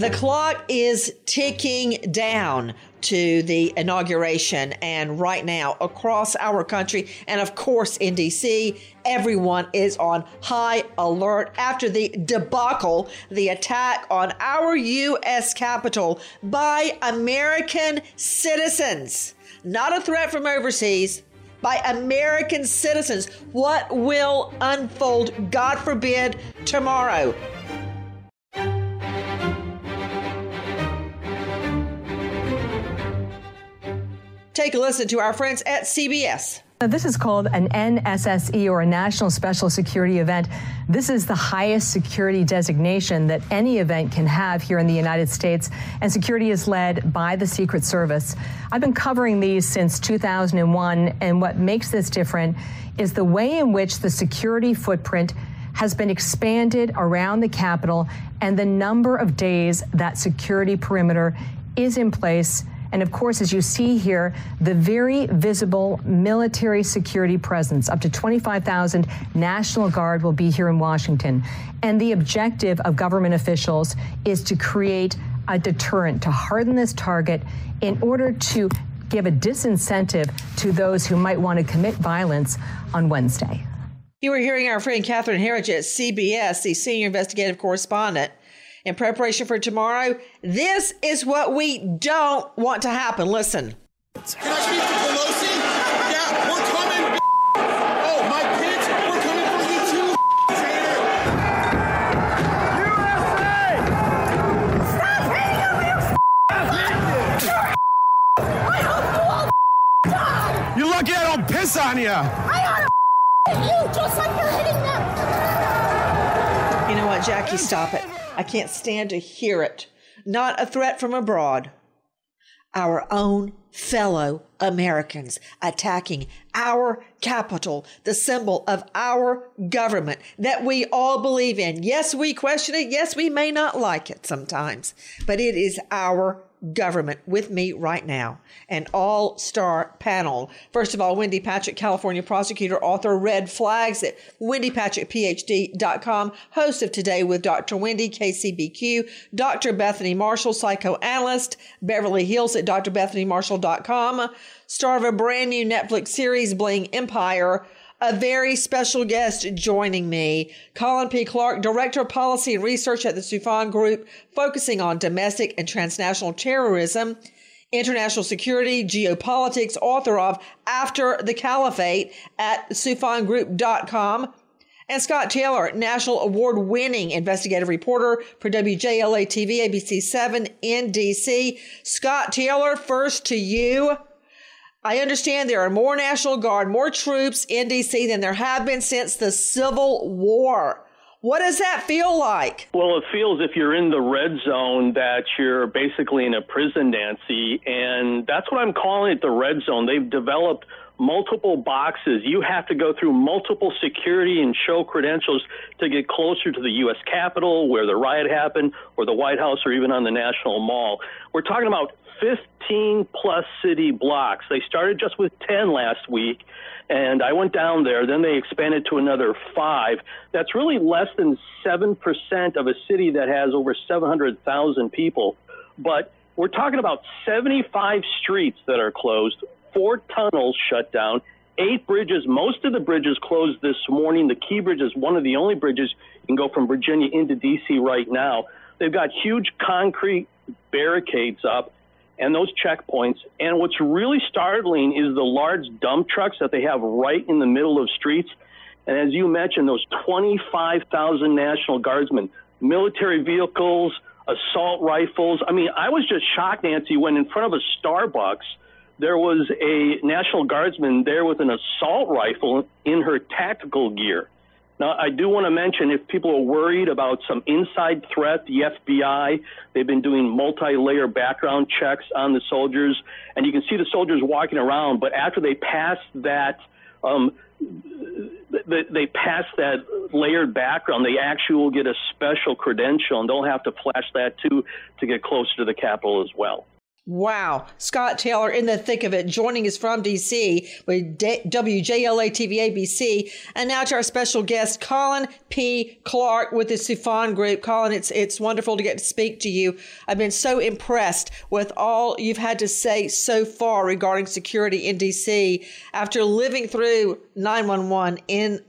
The clock is ticking down to the inauguration. And right now, across our country, and of course in DC, everyone is on high alert after the debacle, the attack on our U.S. Capitol by American citizens. Not a threat from overseas, by American citizens. What will unfold, God forbid, tomorrow? Take a listen to our friends at CBS. Uh, this is called an NSSE or a National Special Security Event. This is the highest security designation that any event can have here in the United States, and security is led by the Secret Service. I've been covering these since 2001, and what makes this different is the way in which the security footprint has been expanded around the Capitol and the number of days that security perimeter is in place and of course, as you see here, the very visible military security presence. Up to 25,000 National Guard will be here in Washington. And the objective of government officials is to create a deterrent, to harden this target in order to give a disincentive to those who might want to commit violence on Wednesday. You were hearing our friend Catherine Herridge at CBS, the senior investigative correspondent in preparation for tomorrow. This is what we don't want to happen. Listen. Can I speak to Pelosi? Yeah, we're coming. Oh, my kids, we're coming for you too. You're lucky I don't piss on you. I ought to you just like you're hitting them. You know what, Jackie? Stop it. I can't stand to hear it. Not a threat from abroad. Our own fellow Americans attacking our capital, the symbol of our government that we all believe in. Yes, we question it. Yes, we may not like it sometimes, but it is our government with me right now. An all star panel. First of all, Wendy Patrick, California prosecutor, author, Red Flags at wendypatrickphd.com, host of Today with Dr. Wendy, KCBQ, Dr. Bethany Marshall, psychoanalyst, Beverly Hills at drbethanymarshall.com, star of a brand new Netflix series, Bling Empire a very special guest joining me, Colin P. Clark, Director of Policy and Research at the Soufan Group, focusing on domestic and transnational terrorism, international security, geopolitics, author of After the Caliphate at soufangroup.com. And Scott Taylor, national award winning investigative reporter for WJLA TV, ABC 7 in DC. Scott Taylor, first to you. I understand there are more National Guard, more troops in DC than there have been since the Civil War. What does that feel like? Well, it feels if you're in the red zone that you're basically in a prison, Nancy. And that's what I'm calling it the red zone. They've developed multiple boxes. You have to go through multiple security and show credentials to get closer to the U.S. Capitol, where the riot happened, or the White House, or even on the National Mall. We're talking about 15 plus city blocks. They started just with 10 last week, and I went down there. Then they expanded to another five. That's really less than 7% of a city that has over 700,000 people. But we're talking about 75 streets that are closed, four tunnels shut down, eight bridges. Most of the bridges closed this morning. The Key Bridge is one of the only bridges you can go from Virginia into D.C. right now. They've got huge concrete barricades up and those checkpoints. And what's really startling is the large dump trucks that they have right in the middle of streets. And as you mentioned, those 25,000 National Guardsmen, military vehicles, assault rifles. I mean, I was just shocked, Nancy, when in front of a Starbucks, there was a National Guardsman there with an assault rifle in her tactical gear. Now, I do want to mention if people are worried about some inside threat, the FBI, they've been doing multi layer background checks on the soldiers, and you can see the soldiers walking around, but after they pass that, um, they, they pass that layered background, they actually will get a special credential, and they'll have to flash that too to get closer to the Capitol as well. Wow. Scott Taylor in the thick of it, joining us from DC with WJLA TV ABC. And now to our special guest, Colin P. Clark with the Soufan Group. Colin, it's, it's wonderful to get to speak to you. I've been so impressed with all you've had to say so far regarding security in DC after living through 911 in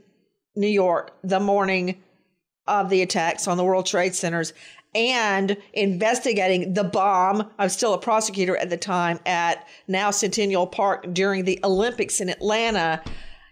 New York the morning of the attacks on the World Trade Centers and investigating the bomb. I was still a prosecutor at the time at now Centennial Park during the Olympics in Atlanta.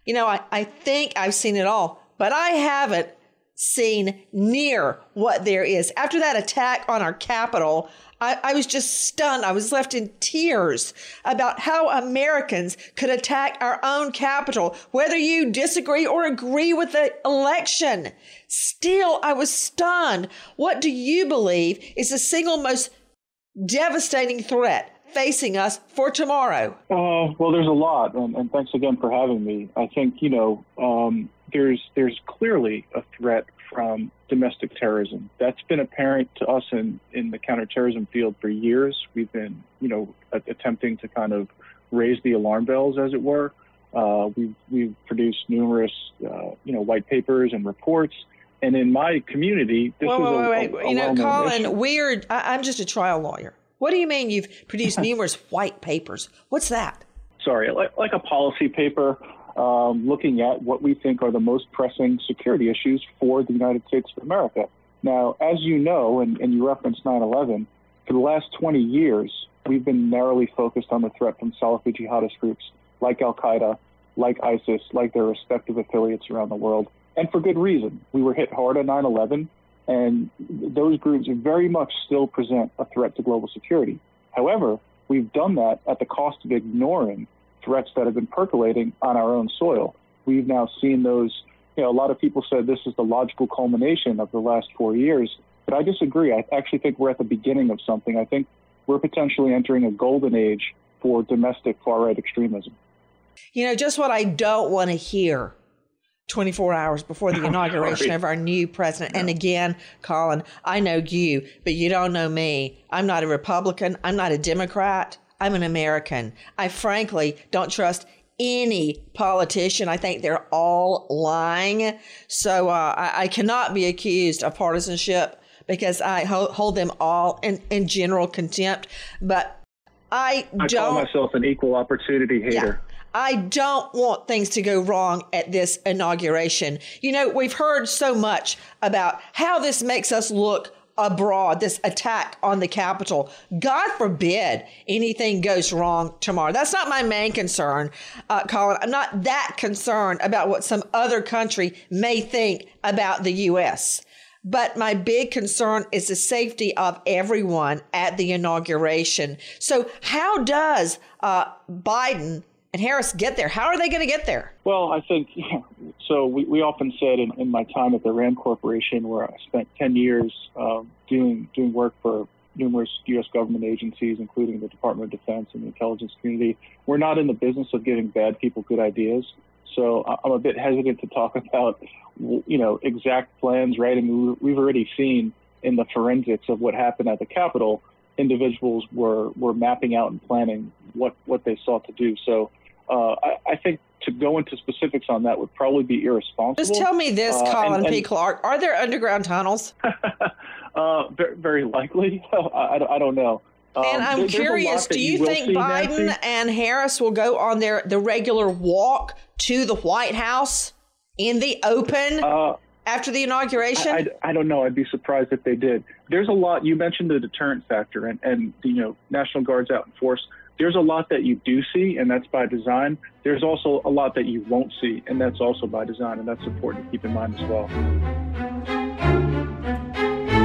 You know, I, I think I've seen it all, but I haven't seen near what there is. After that attack on our Capitol, I, I, was just stunned. I was left in tears about how Americans could attack our own capital, whether you disagree or agree with the election. Still, I was stunned. What do you believe is the single most devastating threat facing us for tomorrow? Uh, well, there's a lot, and, and, thanks again for having me. I think you know um, there's there's clearly a threat from domestic terrorism. That's been apparent to us in, in the counterterrorism field for years. We've been, you know, attempting to kind of raise the alarm bells, as it were. Uh, we've, we've produced numerous, uh, you know, white papers and reports. And in my community, this wait, is wait, a, wait, a, a You know, Colin, issue. we're, I, I'm just a trial lawyer. What do you mean you've produced numerous white papers? What's that? Sorry, like, like a policy paper um, looking at what we think are the most pressing security issues for the United States of America. Now, as you know, and, and you referenced 9 11, for the last 20 years, we've been narrowly focused on the threat from Salafi jihadist groups like Al Qaeda, like ISIS, like their respective affiliates around the world, and for good reason. We were hit hard on 9 11, and those groups very much still present a threat to global security. However, we've done that at the cost of ignoring threats that have been percolating on our own soil. We've now seen those. You know, a lot of people said this is the logical culmination of the last four years, but I disagree. I actually think we're at the beginning of something. I think we're potentially entering a golden age for domestic far right extremism. You know, just what I don't want to hear 24 hours before the inauguration of our new president. And again, Colin, I know you, but you don't know me. I'm not a Republican. I'm not a Democrat. I'm an American. I frankly don't trust any politician. I think they're all lying. So uh, I, I, cannot be accused of partisanship because I ho- hold them all in, in general contempt. But I, I don't. call myself an equal opportunity hater. Yeah. I don't want things to go wrong at this inauguration. You know, we've heard so much about how this makes us look abroad, this attack on the Capitol. God forbid anything goes wrong tomorrow. That's not my main concern, uh, Colin. I'm not that concerned about what some other country may think about the U.S. But my big concern is the safety of everyone at the inauguration. So, how does uh, Biden and Harris get there? How are they going to get there? Well, I think so. We, we often said in, in my time at the Rand Corporation, where I spent 10 years um, doing doing work for numerous U.S. government agencies, including the Department of Defense and the intelligence community. We're not in the business of giving bad people good ideas. So I'm a bit hesitant to talk about, you know, exact plans, right? I mean, we've already seen in the forensics of what happened at the Capitol, individuals were, were mapping out and planning what, what they sought to do. So uh, I, I, think to go into specifics on that would probably be irresponsible. Just tell me this, uh, Colin and, and, P. Clark. Are there underground tunnels? uh, very, very, likely. I, I, don't know. Um, and I'm curious, do you, you think Biden Nancy? and Harris will go on their the regular walk to the White House in the open uh, after the inauguration? I, I, I, don't know. I'd be surprised if they did. There's a lot. You mentioned the deterrent factor, and, and you know, National Guards out in force there's a lot that you do see, and that's by design. There's also a lot that you won't see, and that's also by design, and that's important to keep in mind as well.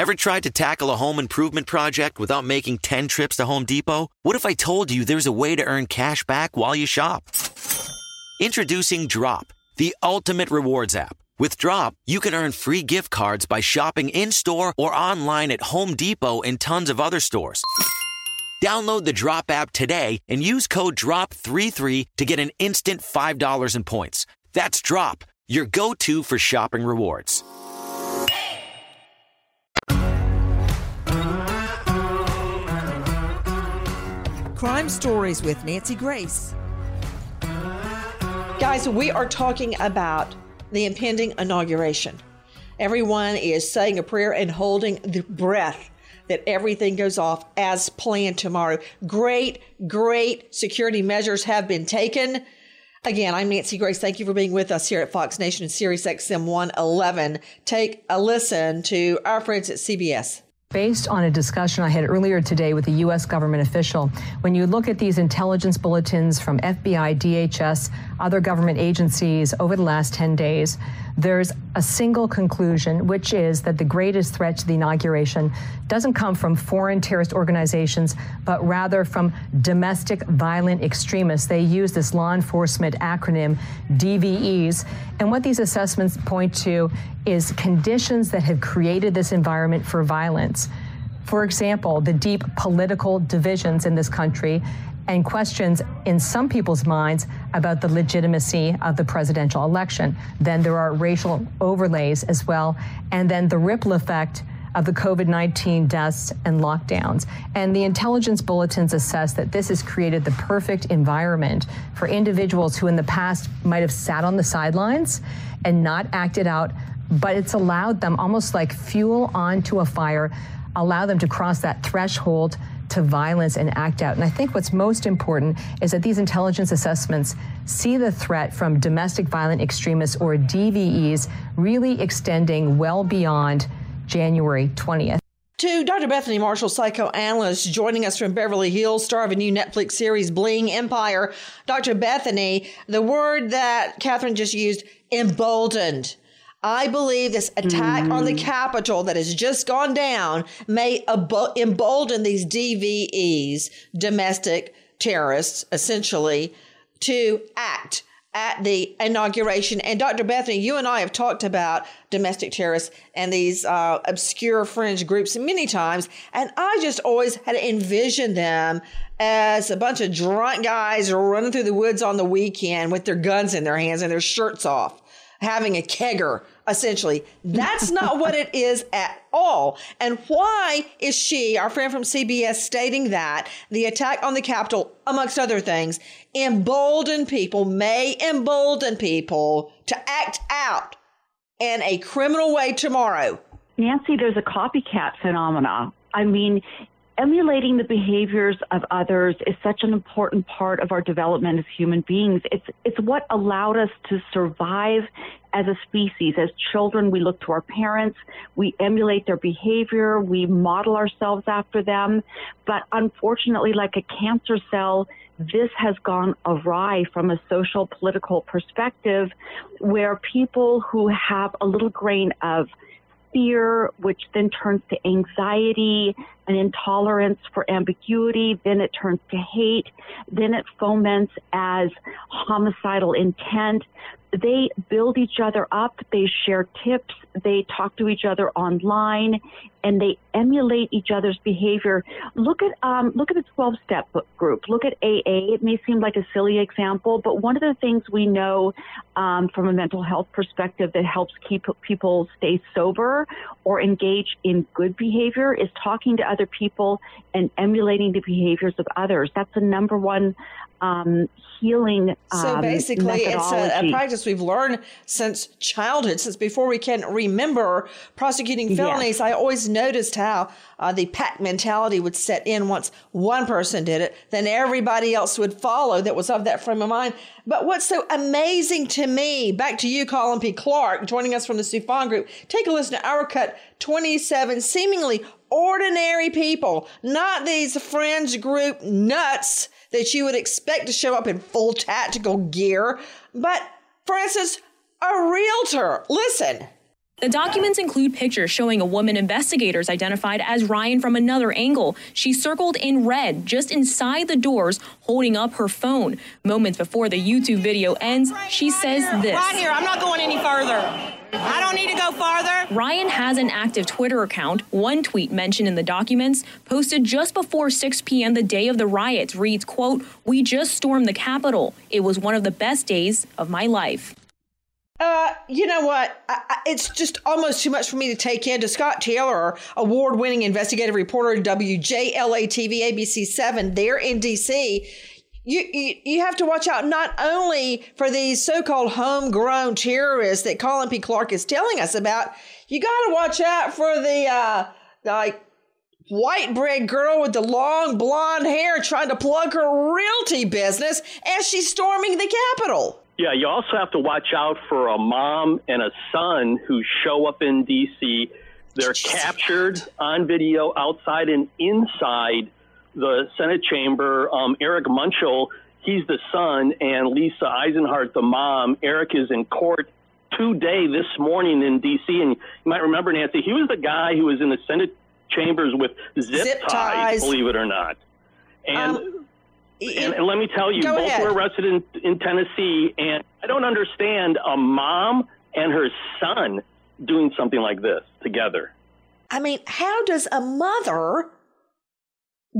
Ever tried to tackle a home improvement project without making 10 trips to Home Depot? What if I told you there's a way to earn cash back while you shop? Introducing Drop, the ultimate rewards app. With Drop, you can earn free gift cards by shopping in store or online at Home Depot and tons of other stores. Download the Drop app today and use code DROP33 to get an instant $5 in points. That's Drop, your go to for shopping rewards. Crime Stories with Nancy Grace. Guys, we are talking about the impending inauguration. Everyone is saying a prayer and holding the breath that everything goes off as planned tomorrow. Great, great security measures have been taken. Again, I'm Nancy Grace. Thank you for being with us here at Fox Nation and Sirius XM 111. Take a listen to our friends at CBS. Based on a discussion I had earlier today with a U.S. government official, when you look at these intelligence bulletins from FBI, DHS, other government agencies over the last 10 days, there's a single conclusion, which is that the greatest threat to the inauguration doesn't come from foreign terrorist organizations, but rather from domestic violent extremists. They use this law enforcement acronym, DVEs. And what these assessments point to is conditions that have created this environment for violence. For example, the deep political divisions in this country and questions in some people's minds about the legitimacy of the presidential election. Then there are racial overlays as well, and then the ripple effect of the COVID 19 deaths and lockdowns. And the intelligence bulletins assess that this has created the perfect environment for individuals who in the past might have sat on the sidelines and not acted out, but it's allowed them almost like fuel onto a fire, allow them to cross that threshold to violence and act out. And I think what's most important is that these intelligence assessments see the threat from domestic violent extremists or DVEs really extending well beyond January 20th. To Dr. Bethany Marshall, psychoanalyst, joining us from Beverly Hills, star of a new Netflix series, Bling Empire. Dr. Bethany, the word that Catherine just used, emboldened. I believe this attack mm. on the mm. Capitol that has just gone down may embolden these DVEs, domestic terrorists, essentially, to act at the inauguration. And Dr. Bethany, you and I have talked about domestic terrorists and these uh, obscure fringe groups many times. And I just always had envisioned them as a bunch of drunk guys running through the woods on the weekend with their guns in their hands and their shirts off having a kegger, essentially. That's not what it is at all. And why is she, our friend from CBS, stating that the attack on the Capitol, amongst other things, embolden people, may embolden people to act out in a criminal way tomorrow? Nancy, there's a copycat phenomena. I mean, emulating the behaviors of others is such an important part of our development as human beings. It's it's what allowed us to survive as a species. As children, we look to our parents, we emulate their behavior, we model ourselves after them. But unfortunately, like a cancer cell, this has gone awry from a social political perspective where people who have a little grain of fear, which then turns to anxiety, an intolerance for ambiguity, then it turns to hate, then it foments as homicidal intent. They build each other up, they share tips, they talk to each other online, and they emulate each other's behavior. Look at um, look at the 12 step group. Look at AA. It may seem like a silly example, but one of the things we know um, from a mental health perspective that helps keep people stay sober or engage in good behavior is talking to other people and emulating the behaviors of others. That's the number one um, healing. so um, basically, it's a, a, practice we've learned since childhood, since before we can remember prosecuting Yes. felonies. I always noticed how uh, the pack mentality would set in once one person did it, then everybody else would follow that was of that frame of mind. But what's so amazing to me, back to you, Colin P. Clark, joining us from the Soufan Group, take a listen to our cut 27 seemingly ordinary people, not these fringe group nuts that you would expect to show up in full tactical gear, but for instance, a realtor. Listen. The documents include pictures showing a woman investigators identified as Ryan from another angle. She circled in red just inside the doors, holding up her phone. Moments before the YouTube video ends, she says this. Right here. I'm not going any further. I don't need to go farther. Ryan has an active Twitter account. One tweet mentioned in the documents, posted just before 6 p.m. the day of the riots, reads, quote, We just stormed the Capitol. It was one of the best days of my life. Uh, you know what? I, I, it's just almost too much for me to take in. To Scott Taylor, award-winning investigative reporter, WJLA TV, ABC Seven, there in DC. You, you you have to watch out not only for these so-called homegrown terrorists that Colin P. Clark is telling us about. You got to watch out for the uh, like white bread girl with the long blonde hair trying to plug her realty business as she's storming the Capitol. Yeah, you also have to watch out for a mom and a son who show up in D.C. They're captured on video outside and inside the Senate chamber. Um, Eric Munchel, he's the son, and Lisa Eisenhart, the mom. Eric is in court today, this morning in D.C. And you might remember, Nancy, he was the guy who was in the Senate chambers with zip, Zip ties, ties. believe it or not. And Um, and, and let me tell you, Go both ahead. were arrested in, in Tennessee, and I don't understand a mom and her son doing something like this together. I mean, how does a mother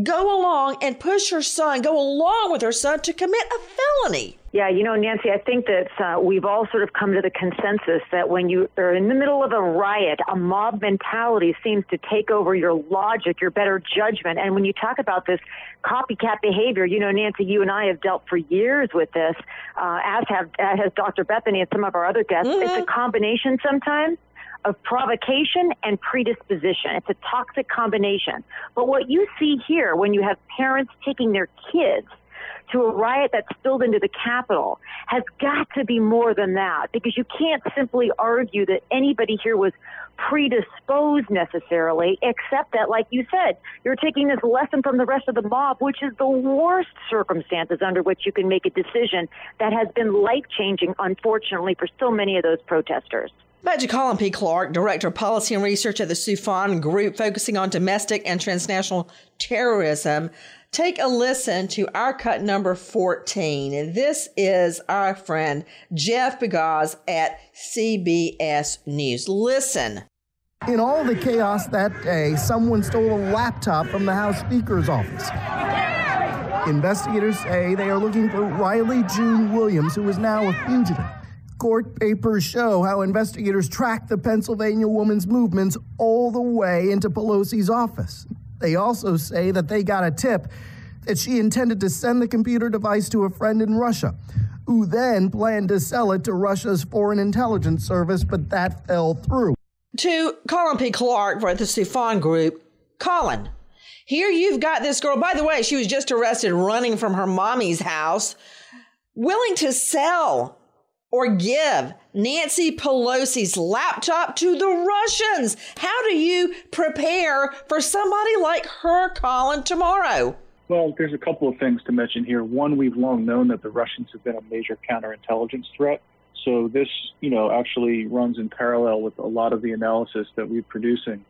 go along and push her son, go along with her son to commit a felony? Yeah, you know, Nancy, I think that uh, we've all sort of come to the consensus that when you are in the middle of a riot, a mob mentality seems to take over your logic, your better judgment. And when you talk about this copycat behavior, you know, Nancy, you and I have dealt for years with this, uh, as have as has Dr. Bethany and some of our other guests. It's a combination sometimes of provocation and predisposition. It's a toxic combination. But what you see here when you have parents taking their kids to a riot that spilled into the Capitol has got to be more than that because you can't simply argue that anybody here was predisposed necessarily, except that, like you said, you're taking this lesson from the rest of the mob, which is the worst circumstances under which you can make a decision that has been life changing, unfortunately, for so many of those protesters. To Colin P. Clark, Director of Policy and Research at the Soufan Group, focusing on domestic and transnational terrorism. Take a listen to our cut number 14. This is our friend Jeff Pegues at CBS News. Listen. In all the chaos that day, someone stole a laptop from the House Speaker's office. Investigators say they are looking for Riley June Williams, who is now a fugitive. Court papers show how investigators tracked the Pennsylvania woman's movements all the way into Pelosi's office. They also say that they got a tip that she intended to send the computer device to a friend in Russia, who then planned to sell it to Russia's Foreign Intelligence Service, but that fell through. To Colin P. Clark for the Soufan Group, Colin, Here you've got this girl, by the way, she was just arrested running from her mommy's house, willing to sell or give Nancy Pelosi's laptop to the Russians. How do you prepare for somebody like her, Colin, tomorrow? Well, there's a couple of things to mention here. One, we've long known that the Russians have been a major counterintelligence threat. So this, you know, actually runs in parallel with a lot of the analysis that we're producing.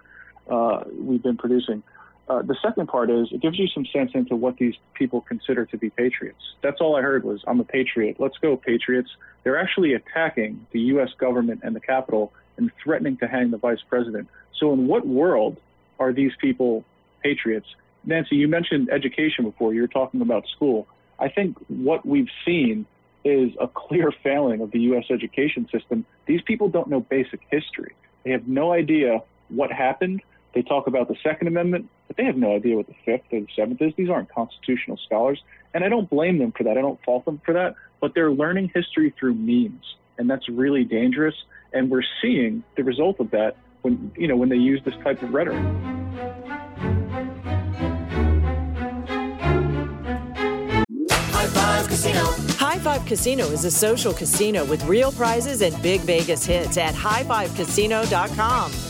Uh, we've been producing. Uh, the second part is it gives you some sense into what these people consider to be patriots. That's all I heard was, I'm a patriot. Let's go, patriots. They're actually attacking the U.S. government and the Capitol and threatening to hang the vice president. So, in what world are these people patriots? Nancy, you mentioned education before. You were talking about school. I think what we've seen is a clear failing of the U.S. education system. These people don't know basic history. They have no idea what happened. They talk about the Second Amendment, but they have no idea what the Fifth or the Seventh is. These aren't constitutional scholars. And I don't blame them for that. I don't fault them for that. But they're learning history through memes. And that's really dangerous. And we're seeing the result of that when, you know, when they use this type of rhetoric. High Five Casino. High Five Casino is a social casino with real prizes and big Vegas hits at highfivecasino.com.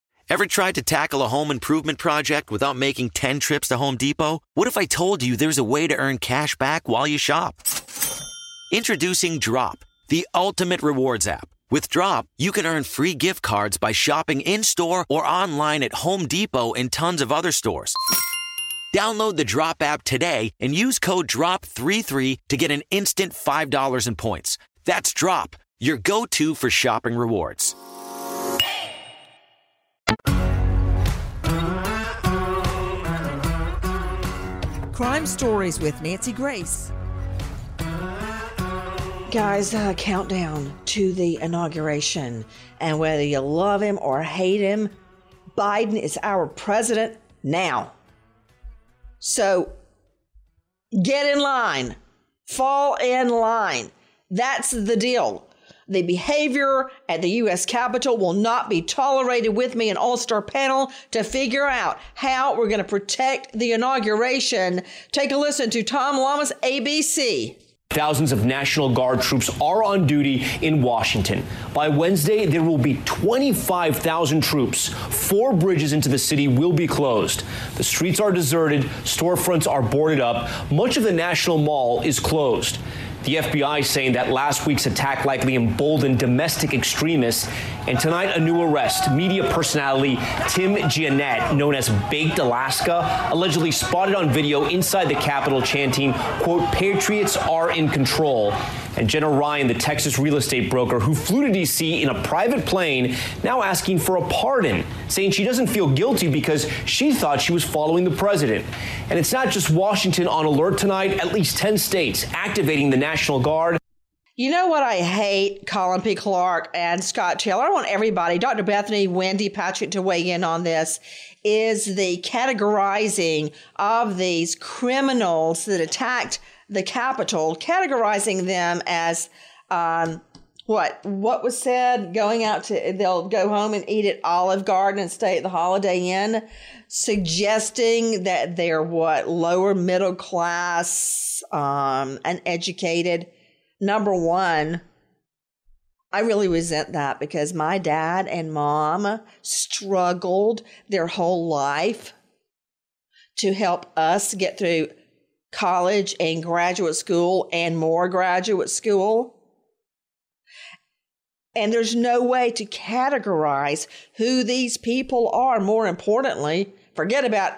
Ever tried to tackle a home improvement project without making 10 trips to Home Depot? What if I told you there's a way to earn cash back while you shop? Introducing Drop, the ultimate rewards app. With Drop, you can earn free gift cards by shopping in store or online at Home Depot and tons of other stores. Download the Drop app today and use code DROP33 to get an instant $5 in points. That's Drop, your go to for shopping rewards. Crime Stories with Nancy Grace. Guys, uh, countdown to the inauguration. And whether you love him or hate him, Biden is our president now. So get in line, fall in line. That's the deal. The behavior at the U.S. Capitol will not be tolerated with me, an all star panel to figure out how we're going to protect the inauguration. Take a listen to Tom Llamas, ABC. Thousands of National Guard troops are on duty in Washington. By Wednesday, there will be 25,000 troops. Four bridges into the city will be closed. The streets are deserted, storefronts are boarded up, much of the National Mall is closed. The FBI saying that last week's attack likely emboldened domestic extremists. And tonight, a new arrest. Media personality Tim Gionet, known as Baked Alaska, allegedly spotted on video inside the Capitol chanting, quote, Patriots are in control. And Jenna Ryan, the Texas real estate broker who flew to D.C. in a private plane, now asking for a pardon, saying she doesn't feel guilty because she thought she was following the president. And it's not just Washington on alert tonight, at least 10 states activating the National Guard. You know what I hate, Colin P. Clark and Scott Taylor? I want everybody, Dr. Bethany, Wendy, Patrick, to weigh in on this. Is the categorizing of these criminals that attacked the Capitol, categorizing them as um, what what was said going out to they'll go home and eat at Olive Garden and stay at the Holiday Inn, suggesting that they're what lower middle class, um, uneducated. Number one, I really resent that because my dad and mom struggled their whole life to help us get through college and graduate school and more graduate school. And there's no way to categorize who these people are. More importantly, forget about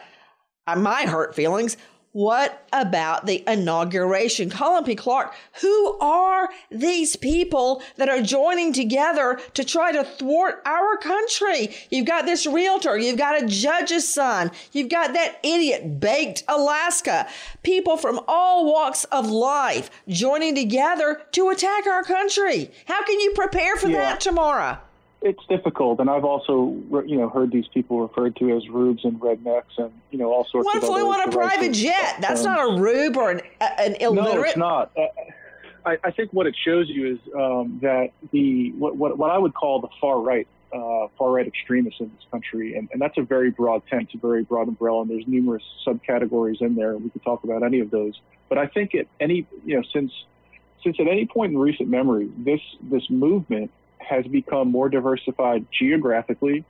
my hurt feelings. What about the inauguration? Colin P. Clark, who are these people that are joining together to try to thwart our country? You've got this realtor, you've got a judge's son, you've got that idiot baked Alaska. People from all walks of life joining together to attack our country. How can you prepare for Yeah. that tomorrow? It's difficult, and I've also you know heard these people referred to as rubes and rednecks, and you know all sorts One of flew on a private jet. That's terms. not a rube or an, an illiterate. No, it's not. Uh, I, I think what it shows you is um, that the what, what what I would call the far right, uh, far right extremists in this country, and, and that's a very broad tent, a very broad umbrella, and there's numerous subcategories in there. We could talk about any of those, but I think at any you know since since at any point in recent memory, this this movement has become more diversified geographically,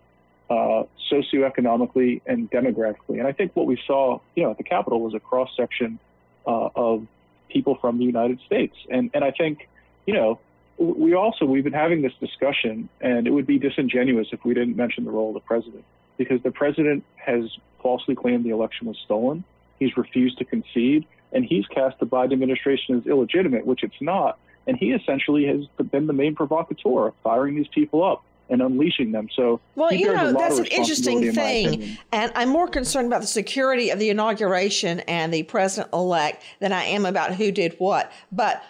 uh, socioeconomically, and demographically. And I think what we saw, you know, at the Capitol was a cross section uh, of people from the United States. And and I think, you know, we also we've been having this discussion, and it would be disingenuous if we didn't mention the role of the president, because the president has falsely claimed the election was stolen. He's refused to concede, and he's cast the Biden administration as illegitimate, which it's not. And he essentially has been the main provocateur, of firing these people up and unleashing them. So Well, you know, that's an interesting responsibility, in thing. And I'm more concerned about the security of the inauguration and the president elect than I am about who did what. But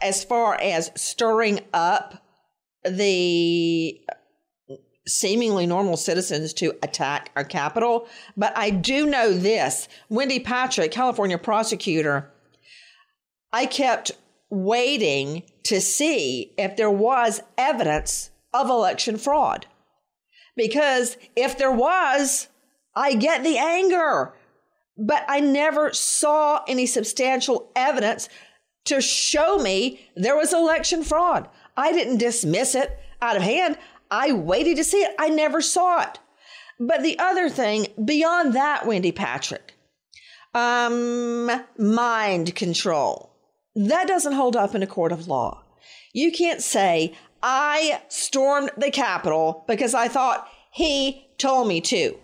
as far as stirring up the seemingly normal citizens to attack our capital, but I do know this Wendy Patrick, California prosecutor, I kept waiting to see if there was evidence of election fraud. Because if there was, I get the anger. But I never saw any substantial evidence to show me there was election fraud. I didn't dismiss it out of hand. I waited to see it. I never saw it. But the other thing, beyond that, Wendy Patrick, um, mind control. That doesn't hold up in a court of law. You can't say, I stormed the Capitol because I thought he told me to.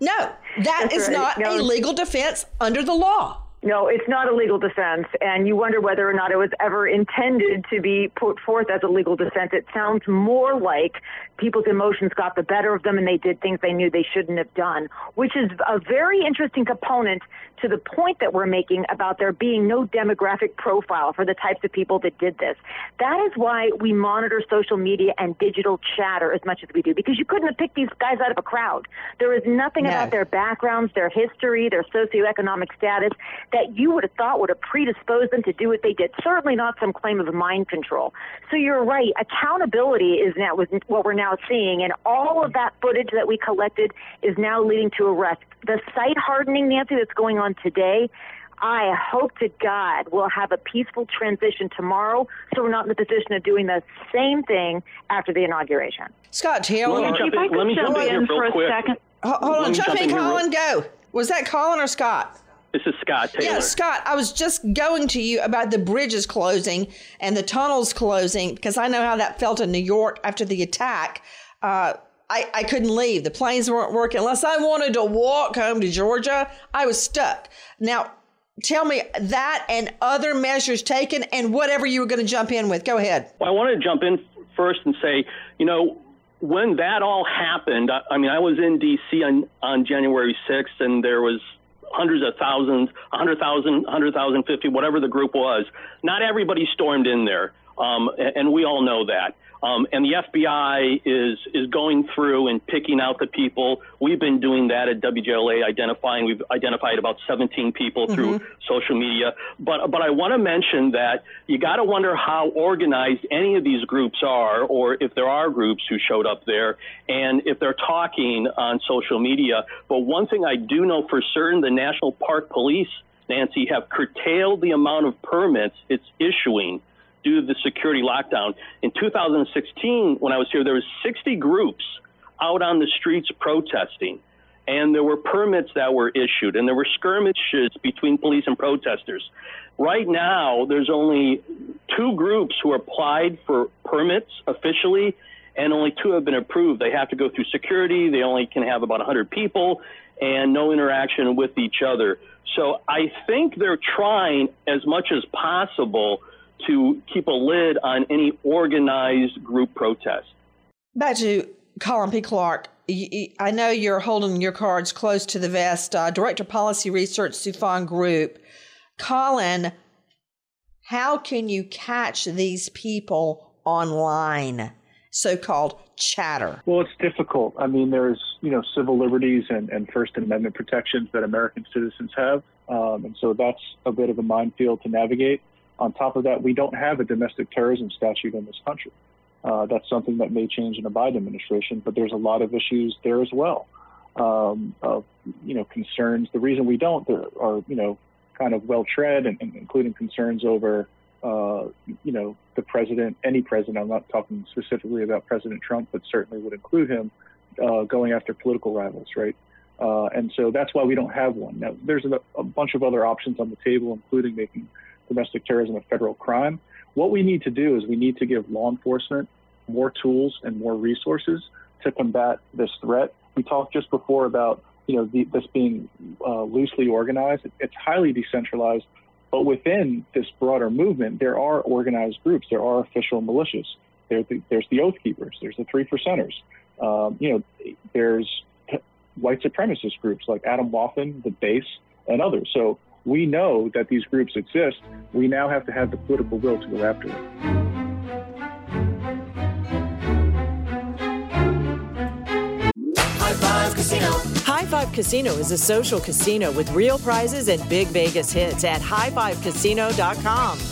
No, that That's is right. not No. a legal defense under the law. No, it's not a legal defense, and you wonder whether or not it was ever intended to be put forth as a legal defense. It sounds more like people's emotions got the better of them and they did things they knew they shouldn't have done, which is a very interesting component to the point that we're making about there being no demographic profile for the types of people that did this. That is why we monitor social media and digital chatter as much as we do, because you couldn't have picked these guys out of a crowd. There is nothing No. about their backgrounds, their history, their socioeconomic status that you would have thought would have predisposed them to do what they did. Certainly not some claim of mind control. So you're right. Accountability is now what we're now seeing, and all of that footage that we collected is now leading to arrest. The site hardening, Nancy, that's going on today. I hope to God we'll have a peaceful transition tomorrow, so we're not in the position of doing the same thing after the inauguration. Scott Taylor. Let me jump If I in- could let me jump jump in in for a quick. second. Ho- Hold Let on, me jump jump in, in real- Colin, go. Was that Colin or Scott? This is Scott Taylor. Yeah, Scott, I was just going to you about the bridges closing and the tunnels closing because I know how that felt in New York after the attack. Uh, I, I couldn't leave. The planes weren't working. Unless I wanted to walk home to Georgia, I was stuck. Now, tell me that and other measures taken and whatever you were going to jump in with. Go ahead. Well, I wanted to jump in first and say, you know, when that all happened, I, I mean, I was in D.C. on, on January 6th, and there was hundreds of thousands, 100,000, 100,000, 50, whatever the group was. Not everybody stormed in there, um, and, we all know that. Um, and the FBI is is going through and picking out the people. We've been doing that at WJLA, identifying. We've identified about 17 people through social media. But but I want to mention that you got to wonder how organized any of these groups are, or if there are groups who showed up there, and if they're talking on social media. But one thing I do know for certain: the National Park Police, Nancy, have curtailed the amount of permits it's issuing due to the security lockdown. In 2016, when I was here, there was 60 groups out on the streets protesting, and there were permits that were issued, and there were skirmishes between police and protesters. Right now, there's only two groups who applied for permits officially, and only two have been approved. They have to go through security. They only can have about 100 people and no interaction with each other. So I think they're trying as much as possible to keep a lid on any organized group protest. Back to Colin P. Clark. I know you're holding your cards close to the vest. Uh, Director Policy Research, Soufan Group. Colin, how can you catch these people online? So called chatter? Well, it's difficult. I mean, there's, you know, civil liberties and, and First Amendment protections that American citizens have. Um, and so that's a bit of a minefield to navigate. On top of that, we don't have a domestic terrorism statute in this country. Uh, that's something that may change in a Biden administration, but there's a lot of issues there as well um, of you know concerns. The reason we don't are you know kind of well tread, and, and including concerns over uh, you know the president, any president. I'm not talking specifically about President Trump, but certainly would include him uh, going after political rivals, right? Uh, and so that's why we don't have one. Now, there's a, a bunch of other options on the table, including making domestic terrorism a federal crime. What we need to do is we need to give law enforcement more tools and more resources to combat this threat. We talked just before about you know the, this being uh, loosely organized. It's highly decentralized, but within this broader movement, there are organized groups. There are official militias. There's the, there's the Oath Keepers. There's the Three Percenters. Um, you know, there's white supremacist groups like Atomwaffen, the Base, and others. So we know that these groups exist. We now have to have the political will to go after them. High Five Casino. High Five Casino is a social casino with real prizes and big Vegas hits at highfivecasino.com.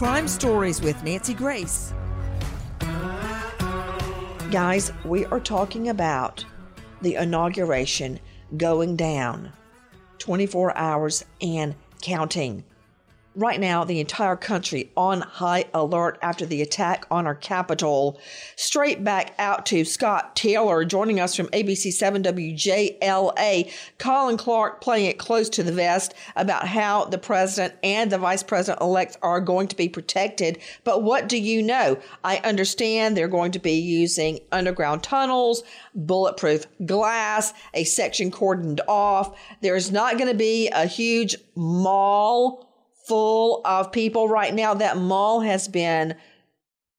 Crime Stories with Nancy Grace. Guys, we are talking about the inauguration going down 24 hours and counting. Right now, the entire country on high alert after the attack on our capital. Straight back out to Scott Taylor joining us from ABC 7 WJLA. Colin Clarke playing it close to the vest about how the president and the vice president elect are going to be protected. But what do you know? I understand they're going to be using underground tunnels, bulletproof glass, a section cordoned off. There's not going to be a huge mall full of people right now. That mall has been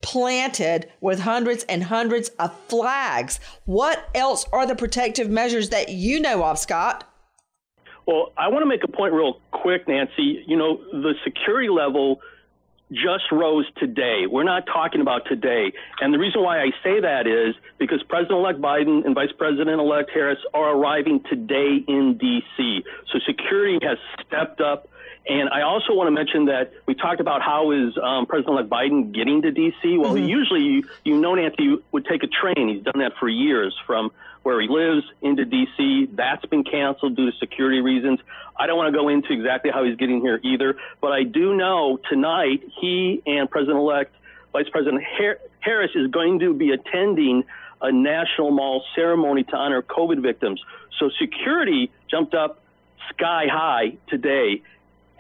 planted with hundreds and hundreds of flags. What else are the protective measures that you know of, Scott? Well, I want to make a point real quick, Nancy. You know, the security level just rose today. We're not talking about today. And the reason why I say that is because President elect Biden and Vice President elect Harris are arriving today in D.C. So security has stepped up and I also want to mention that we talked about how is um, President-elect Biden getting to D.C. Well, mm-hmm. usually you, you know Nancy would take a train. He's done that for years from where he lives into D.C. That's been canceled due to security reasons. I don't want to go into exactly how he's getting here either, but I do know tonight he and President-elect Vice President Harris is going to be attending a national mall ceremony to honor COVID victims. So security jumped up sky high today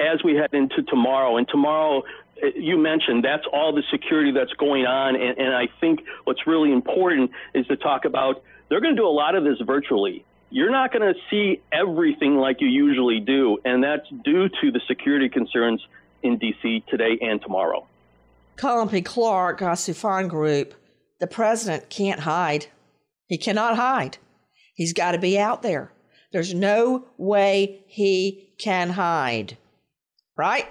as we head into tomorrow. And tomorrow, uh, you mentioned that's all the security that's going on. And, and I think what's really important is to talk about they're going to do a lot of this virtually. You're not going to see everything like you usually do, and that's due to the security concerns in D.C. today and tomorrow. Colin P. Clarke, uh, Soufan Group, the president can't hide. He cannot hide. He's got to be out there. There's no way he can hide. Right?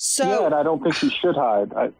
So yeah, and I don't think he should hide. I,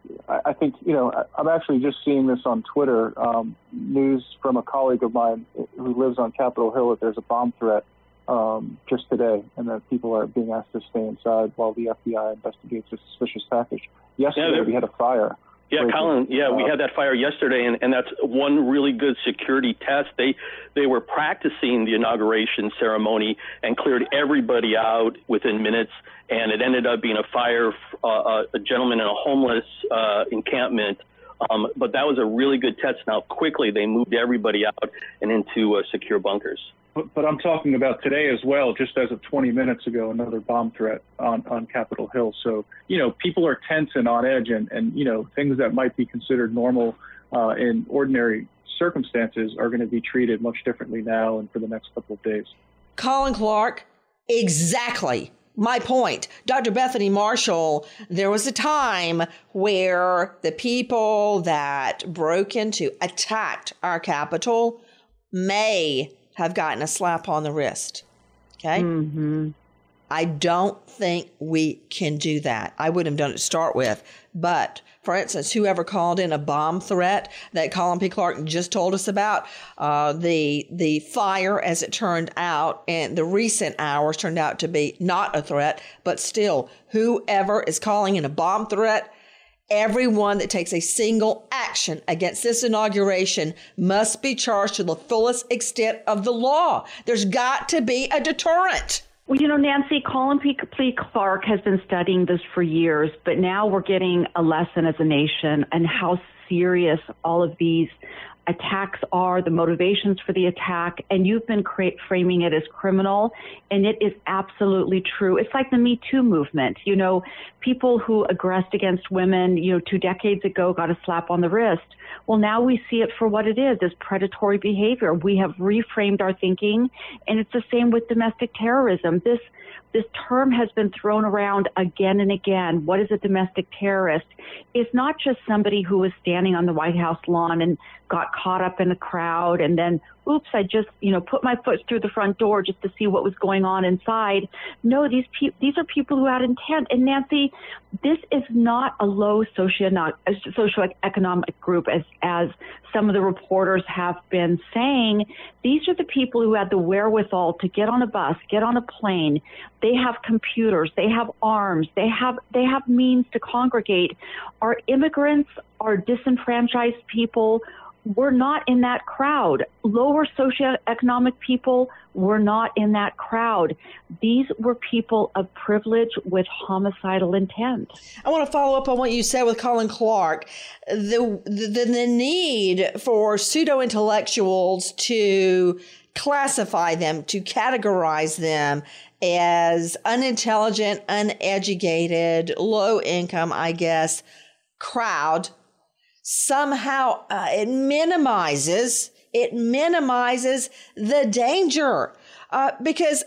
I think you know I, am actually just seeing this on Twitter. Um, news from a colleague of mine who lives on Capitol Hill that there's a bomb threat um, just today, and that people are being asked to stay inside while the FBI investigates a suspicious package. Yesterday, Yeah, we had a fire. Yeah, Colin. Yeah, we Uh, had that fire yesterday, and, and that's one really good security test. They they were practicing the inauguration ceremony and cleared everybody out within minutes, and it ended up being a fire. Uh, a gentleman in a homeless uh, encampment. Um, but that was a really good test. and How quickly they moved everybody out and into uh, secure bunkers. But, but I'm talking about today as well. Just as of 20 minutes ago, another bomb threat on, on Capitol Hill. So you know, people are tense and on edge, and and you know, things that might be considered normal uh, in ordinary circumstances are going to be treated much differently now and for the next couple of days. Colin Clarke, exactly my point. Dr. Bethany Marshall, there was a time where the people that broke into, attacked our Capitol may have gotten a slap on the wrist. Okay? Mm-hmm. I don't think we can do that. I wouldn't have done it to start with. But for instance, whoever called in a bomb threat that Colin P. Clarke just told us about, uh, the the fire, as it turned out, in the recent hours turned out to be not a threat, but still, whoever is calling in a bomb threat, everyone that takes a single action against this inauguration must be charged to the fullest extent of the law. There's got to be a deterrent. Well, you know, Nancy, Colin P. Clarke has been studying this for years, but now we're getting a lesson as a nation and how serious all of these attacks are, the motivations for the attack, and you've been framing it as criminal, and it is absolutely true. It's like the Me Too movement. You know, people who aggressed against women, you know, two decades ago got a slap on the wrist. Well, now we see it for what it is, as predatory behavior. We have reframed our thinking, and it's the same with domestic terrorism. This this term has been thrown around again and again. What is a domestic terrorist? It's not just somebody who was standing on the White House lawn and got caught up in a crowd and then, oops, I just, you know, put my foot through the front door just to see what was going on inside. No, these pe- these are people who had intent. And Nancy, this is not a low socio socioeconomic group as as some of the reporters have been saying. These are the people who had the wherewithal to get on a bus, get on a plane. They have computers, they have arms, they have they have means to congregate. Are immigrants are disenfranchised people we're not in that crowd. Lower socioeconomic people were not in that crowd. These were people of privilege with homicidal intent. I want to follow up on what you said with Colin Clarke. The the, the need for pseudo intellectuals to classify them, to categorize them as unintelligent, uneducated, low income, I guess, crowd somehow uh, it minimizes it minimizes the danger uh, because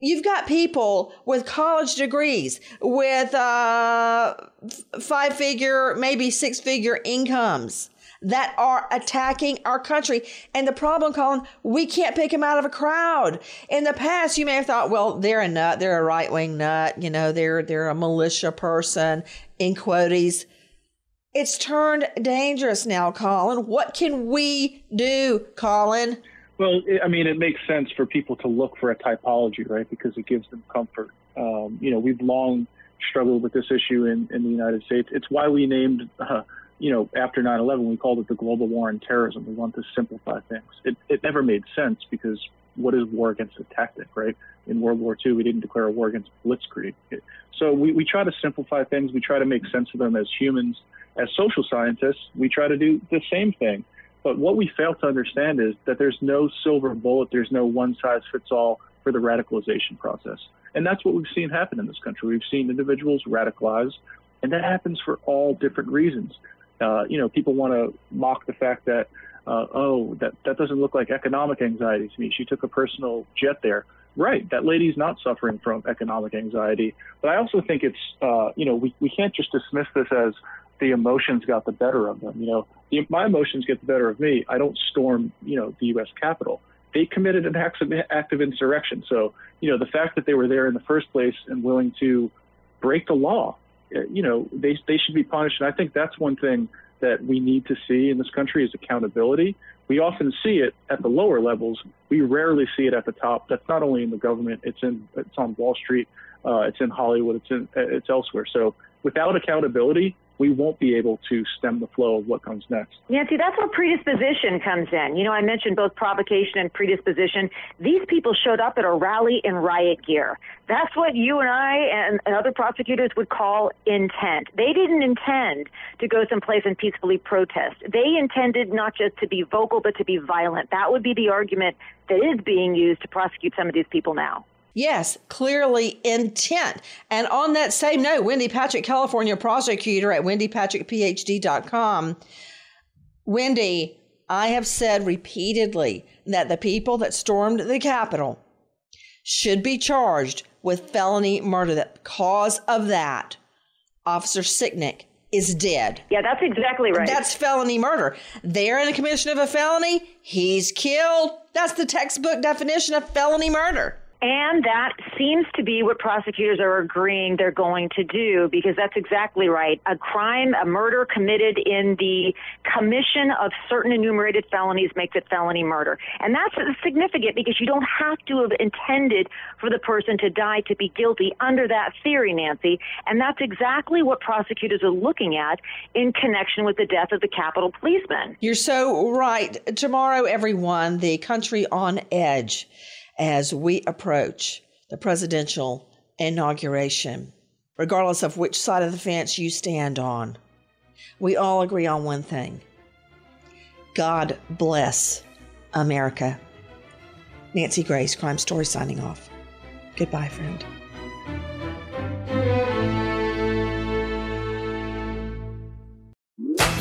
you've got people with college degrees with uh, five figure maybe six figure incomes that are attacking our country. And the problem, Colin, we can't pick them out of a crowd. In the past, you may have thought, well, they're a nut, they're a right wing nut, you know, they're they're a militia person, in quotes. It's turned dangerous now, Colin. What can we do, Colin? Well, I mean, it makes sense for people to look for a typology, right? Because it gives them comfort. Um, you know, we've long struggled with this issue in, in the United States. It's why we named, uh, you know, after 9/11, we called it the global war on terrorism. We want to simplify things. It, it never made sense because what is war against a tactic, right? In World War II, we didn't declare a war against blitzkrieg. So we, we try to simplify things. We try to make sense of them as humans as social scientists, we try to do the same thing. But what we fail to understand is that there's no silver bullet, there's no one size fits all for the radicalization process. And that's what we've seen happen in this country. We've seen individuals radicalized, and that happens for all different reasons. Uh, you know, people want to mock the fact that, uh, oh, that, that doesn't look like economic anxiety to me. She took a personal jet there. Right, that lady's not suffering from economic anxiety. But I also think it's, uh, you know, we, we can't just dismiss this as the emotions got the better of them. You know, the, my emotions get the better of me. I don't storm, you know, the U.S. Capitol. They committed an act of, insurrection. So, you know, the fact that they were there in the first place and willing to break the law, uh, you know, they they should be punished. And I think that's one thing that we need to see in this country is accountability. We often see it at the lower levels. We rarely see it at the top. That's not only in the government; it's in it's on Wall Street, uh, it's in Hollywood, it's in it's elsewhere. So without accountability, we won't be able to stem the flow of what comes next. Nancy, that's where predisposition comes in. You know, I mentioned both provocation and predisposition. These people showed up at a rally in riot gear. That's what you and I and, and other prosecutors would call intent. They didn't intend to go someplace and peacefully protest. They intended not just to be vocal, but to be violent. That would be the argument that is being used to prosecute some of these people now. Yes, clearly intent. And on that same note, Wendy Patrick, California prosecutor at wendypatrickphd.com. Wendy, I have said repeatedly that the people that stormed the Capitol should be charged with felony murder. The cause of that, Officer Sicknick is dead. Yeah, that's exactly right. That's felony murder. They're in a commission of a felony. He's killed. That's the textbook definition of felony murder. And that seems to be what prosecutors are agreeing they're going to do because that's exactly right. A crime, a murder committed in the commission of certain enumerated felonies makes it felony murder. And that's significant because you don't have to have intended for the person to die to be guilty under that theory, Nancy. And that's exactly what prosecutors are looking at in connection with the death of the Capitol policeman. You're so right. Tomorrow, everyone, the country on edge as we approach the presidential inauguration, regardless of which side of the fence you stand on. We all agree on one thing God bless America. Nancy Grace, Crime Story, signing off. Goodbye, friend.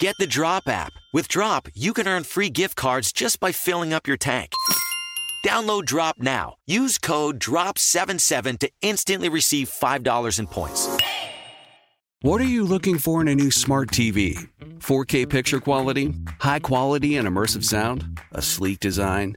Get the Drop app. With Drop, you can earn free gift cards just by filling up your tank. Download Drop now. Use code DROP77 to instantly receive $5 in points. What are you looking for in a new smart TV? 4K picture quality? High quality and immersive sound? A sleek design?